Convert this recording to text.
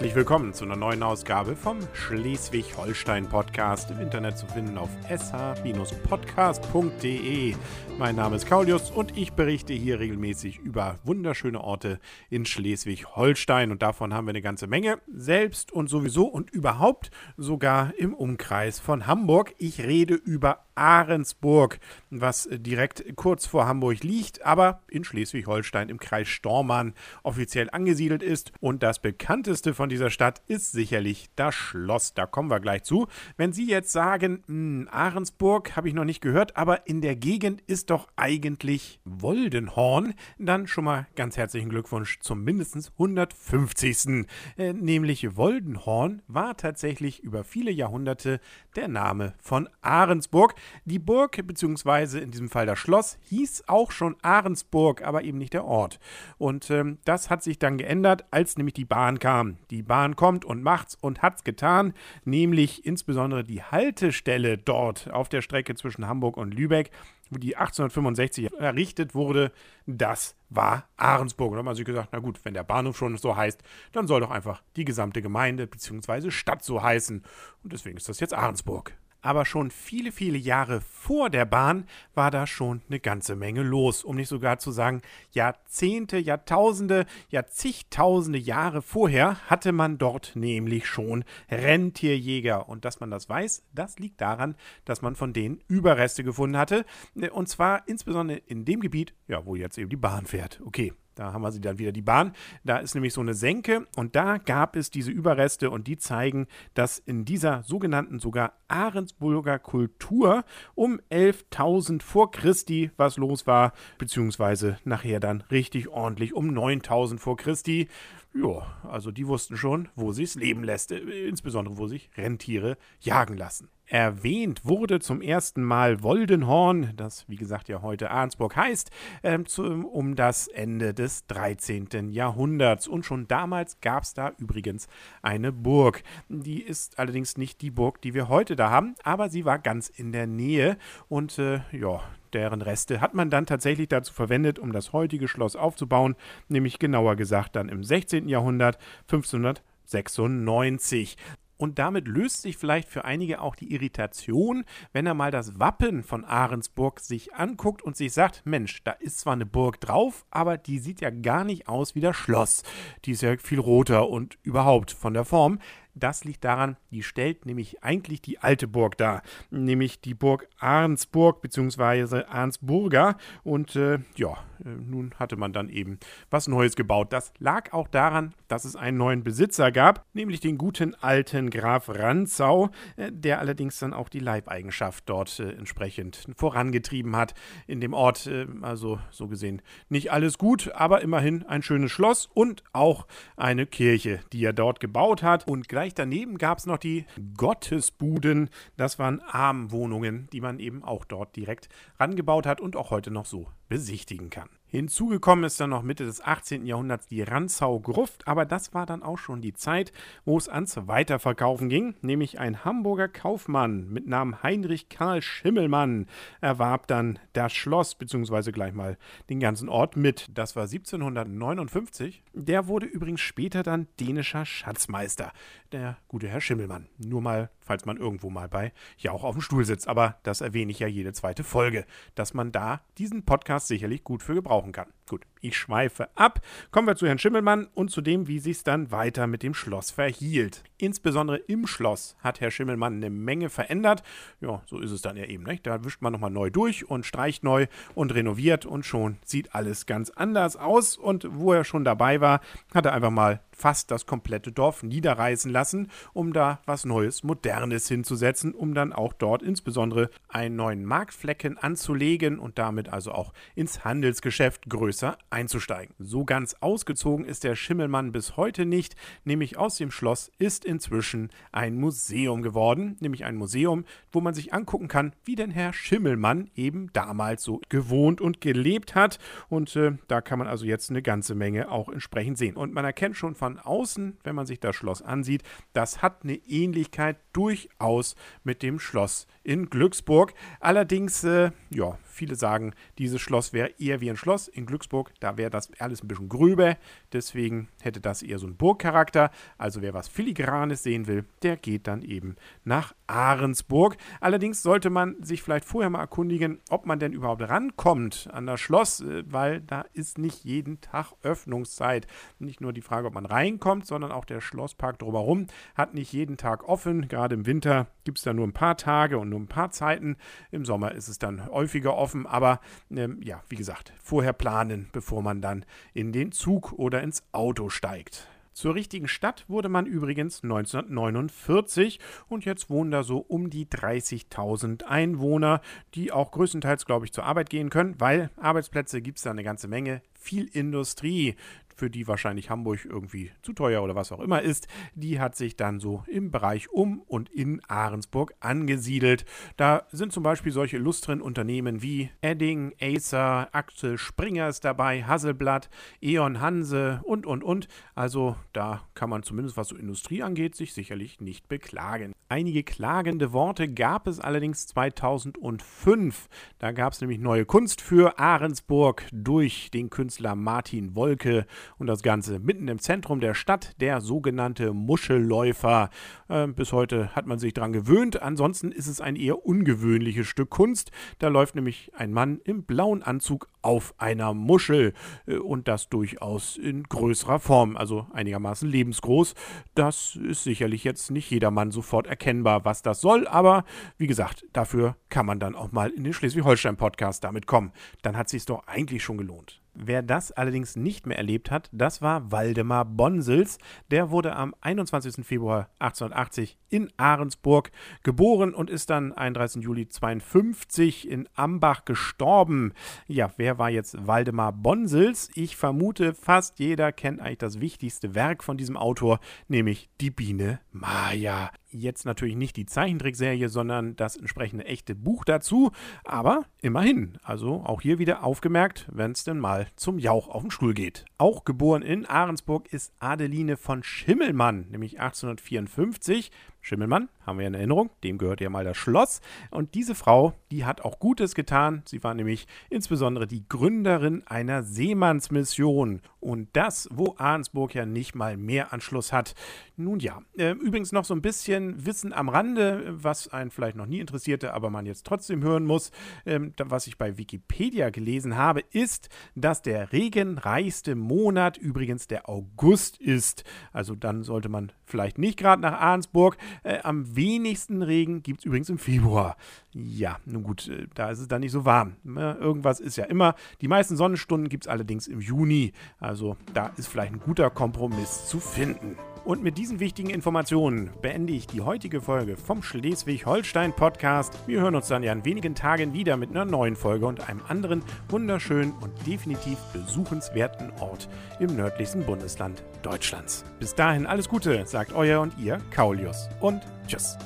Herzlich willkommen zu einer neuen Ausgabe vom Schleswig-Holstein-Podcast im Internet zu finden auf sh-podcast.de. Mein Name ist Kaulius und ich berichte hier regelmäßig über wunderschöne Orte in Schleswig-Holstein und davon haben wir eine ganze Menge, selbst und sowieso und überhaupt sogar im Umkreis von Hamburg. Ich rede über Ahrensburg, was direkt kurz vor Hamburg liegt, aber in Schleswig-Holstein im Kreis Stormann offiziell angesiedelt ist und das bekannteste von dieser Stadt ist sicherlich das Schloss. Da kommen wir gleich zu. Wenn Sie jetzt sagen, hm, Ahrensburg habe ich noch nicht gehört, aber in der Gegend ist doch eigentlich Woldenhorn, dann schon mal ganz herzlichen Glückwunsch zum mindestens 150. Äh, nämlich Woldenhorn war tatsächlich über viele Jahrhunderte der Name von Ahrensburg. Die Burg, beziehungsweise in diesem Fall das Schloss, hieß auch schon Ahrensburg, aber eben nicht der Ort. Und ähm, das hat sich dann geändert, als nämlich die Bahn kam. Die Bahn kommt und macht's und hat's getan, nämlich insbesondere die Haltestelle dort auf der Strecke zwischen Hamburg und Lübeck, wo die 1865 errichtet wurde, das war Ahrensburg. Und da man sich gesagt, na gut, wenn der Bahnhof schon so heißt, dann soll doch einfach die gesamte Gemeinde bzw. Stadt so heißen. Und deswegen ist das jetzt Ahrensburg aber schon viele, viele Jahre vor der Bahn war da schon eine ganze Menge los, um nicht sogar zu sagen Jahrzehnte, Jahrtausende, ja zigtausende Jahre vorher hatte man dort nämlich schon Rentierjäger. Und dass man das weiß, das liegt daran, dass man von denen Überreste gefunden hatte. Und zwar insbesondere in dem Gebiet, ja, wo jetzt eben die Bahn fährt. Okay, da haben wir sie dann wieder die Bahn. Da ist nämlich so eine Senke und da gab es diese Überreste und die zeigen, dass in dieser sogenannten sogar Ahrensburger Kultur um 11.000 vor Christi was los war, beziehungsweise nachher dann richtig ordentlich um 9.000 vor Christi. Ja, also die wussten schon, wo sie es leben lässt, äh, insbesondere wo sich Rentiere jagen lassen. Erwähnt wurde zum ersten Mal Woldenhorn, das wie gesagt ja heute Arnsburg heißt, äh, zu, um das Ende des 13. Jahrhunderts. Und schon damals gab es da übrigens eine Burg. Die ist allerdings nicht die Burg, die wir heute da haben, aber sie war ganz in der Nähe. Und äh, ja, deren Reste hat man dann tatsächlich dazu verwendet, um das heutige Schloss aufzubauen, nämlich genauer gesagt dann im 16. Jahrhundert 1596. Und damit löst sich vielleicht für einige auch die Irritation, wenn er mal das Wappen von Ahrensburg sich anguckt und sich sagt, Mensch, da ist zwar eine Burg drauf, aber die sieht ja gar nicht aus wie das Schloss. Die ist ja viel roter und überhaupt von der Form. Das liegt daran, die stellt nämlich eigentlich die alte Burg dar, nämlich die Burg Arnsburg bzw. Arnsburger. Und äh, ja, äh, nun hatte man dann eben was Neues gebaut. Das lag auch daran, dass es einen neuen Besitzer gab, nämlich den guten alten Graf Ranzau, äh, der allerdings dann auch die Leibeigenschaft dort äh, entsprechend vorangetrieben hat in dem Ort. Also so gesehen nicht alles gut, aber immerhin ein schönes Schloss und auch eine Kirche, die er dort gebaut hat. Und gleich daneben gab es noch die Gottesbuden. Das waren Armwohnungen, die man eben auch dort direkt rangebaut hat und auch heute noch so besichtigen kann. Hinzugekommen ist dann noch Mitte des 18. Jahrhunderts die Ranzau-Gruft, aber das war dann auch schon die Zeit, wo es ans Weiterverkaufen ging, nämlich ein Hamburger Kaufmann mit Namen Heinrich Karl Schimmelmann erwarb dann das Schloss, beziehungsweise gleich mal den ganzen Ort mit. Das war 1759. Der wurde übrigens später dann dänischer Schatzmeister, der gute Herr Schimmelmann. Nur mal, falls man irgendwo mal bei Jauch auf dem Stuhl sitzt, aber das erwähne ich ja jede zweite Folge, dass man da diesen Podcast sicherlich gut für gebraucht brauchen kann. Gut, ich schweife ab. Kommen wir zu Herrn Schimmelmann und zu dem, wie sich es dann weiter mit dem Schloss verhielt. Insbesondere im Schloss hat Herr Schimmelmann eine Menge verändert. Ja, so ist es dann ja eben. Nicht? Da wischt man nochmal neu durch und streicht neu und renoviert und schon sieht alles ganz anders aus. Und wo er schon dabei war, hat er einfach mal fast das komplette Dorf niederreißen lassen, um da was Neues, Modernes hinzusetzen, um dann auch dort insbesondere einen neuen Marktflecken anzulegen und damit also auch ins Handelsgeschäft größer einzusteigen. So ganz ausgezogen ist der Schimmelmann bis heute nicht, nämlich aus dem Schloss ist inzwischen ein Museum geworden, nämlich ein Museum, wo man sich angucken kann, wie denn Herr Schimmelmann eben damals so gewohnt und gelebt hat und äh, da kann man also jetzt eine ganze Menge auch entsprechend sehen. Und man erkennt schon von von außen, wenn man sich das Schloss ansieht, das hat eine Ähnlichkeit durchaus mit dem Schloss in Glücksburg. Allerdings, äh, ja, viele sagen, dieses Schloss wäre eher wie ein Schloss in Glücksburg. Da wäre das alles ein bisschen gröber. Deswegen hätte das eher so einen Burgcharakter. Also wer was Filigranes sehen will, der geht dann eben nach Ahrensburg. Allerdings sollte man sich vielleicht vorher mal erkundigen, ob man denn überhaupt rankommt an das Schloss, äh, weil da ist nicht jeden Tag Öffnungszeit. Nicht nur die Frage, ob man reinkommt, sondern auch der Schlosspark drumherum hat nicht jeden Tag offen. Gerade im Winter gibt es da nur ein paar Tage und nur ein paar Zeiten. Im Sommer ist es dann häufiger offen, aber ähm, ja, wie gesagt, vorher planen, bevor man dann in den Zug oder ins Auto steigt. Zur richtigen Stadt wurde man übrigens 1949 und jetzt wohnen da so um die 30.000 Einwohner, die auch größtenteils, glaube ich, zur Arbeit gehen können, weil Arbeitsplätze gibt es da eine ganze Menge. Viel Industrie, für die wahrscheinlich Hamburg irgendwie zu teuer oder was auch immer ist, die hat sich dann so im Bereich um und in Ahrensburg angesiedelt. Da sind zum Beispiel solche illustren Unternehmen wie Edding, Acer, Axel Springer ist dabei, Hasselblatt, E.ON Hanse und, und, und. Also da kann man zumindest was so Industrie angeht, sich sicherlich nicht beklagen. Einige klagende Worte gab es allerdings 2005. Da gab es nämlich neue Kunst für Ahrensburg durch den Künstler Martin Wolke und das Ganze mitten im Zentrum der Stadt, der sogenannte Muschelläufer. Äh, bis heute hat man sich daran gewöhnt. Ansonsten ist es ein eher ungewöhnliches Stück Kunst. Da läuft nämlich ein Mann im blauen Anzug auf einer Muschel äh, und das durchaus in größerer Form, also einigermaßen lebensgroß. Das ist sicherlich jetzt nicht jedermann sofort erkennbar was das soll, aber wie gesagt, dafür kann man dann auch mal in den Schleswig-Holstein-Podcast damit kommen. Dann hat sich doch eigentlich schon gelohnt. Wer das allerdings nicht mehr erlebt hat, das war Waldemar Bonsels. Der wurde am 21. Februar 1880 in Ahrensburg geboren und ist dann 31. Juli 52 in Ambach gestorben. Ja, wer war jetzt Waldemar Bonsels? Ich vermute, fast jeder kennt eigentlich das wichtigste Werk von diesem Autor, nämlich die Biene Maya. Jetzt natürlich nicht die Zeichentrickserie, sondern das entsprechende echte Buch dazu. Aber immerhin, also auch hier wieder aufgemerkt, wenn es denn mal zum Jauch auf den Stuhl geht. Auch geboren in Ahrensburg ist Adeline von Schimmelmann, nämlich 1854. Schimmelmann, haben wir in Erinnerung, dem gehört ja mal das Schloss. Und diese Frau, die hat auch Gutes getan. Sie war nämlich insbesondere die Gründerin einer Seemannsmission. Und das, wo Ahrensburg ja nicht mal mehr Anschluss hat. Nun ja, äh, übrigens noch so ein bisschen Wissen am Rande, was einen vielleicht noch nie interessierte, aber man jetzt trotzdem hören muss. Ähm, was ich bei Wikipedia gelesen habe, ist, dass der regenreichste Monat übrigens der August ist. Also dann sollte man vielleicht nicht gerade nach Ahrensburg. Äh, am wenigsten Regen gibt es übrigens im Februar. Ja, nun gut, äh, da ist es dann nicht so warm. Ne? Irgendwas ist ja immer. Die meisten Sonnenstunden gibt es allerdings im Juni. Also da ist vielleicht ein guter Kompromiss zu finden. Und mit diesen wichtigen Informationen beende ich die heutige Folge vom Schleswig-Holstein-Podcast. Wir hören uns dann ja in wenigen Tagen wieder mit einer neuen Folge und einem anderen wunderschönen und definitiv besuchenswerten Ort im nördlichsten Bundesland Deutschlands. Bis dahin alles Gute, sagt euer und ihr Kaulius und tschüss.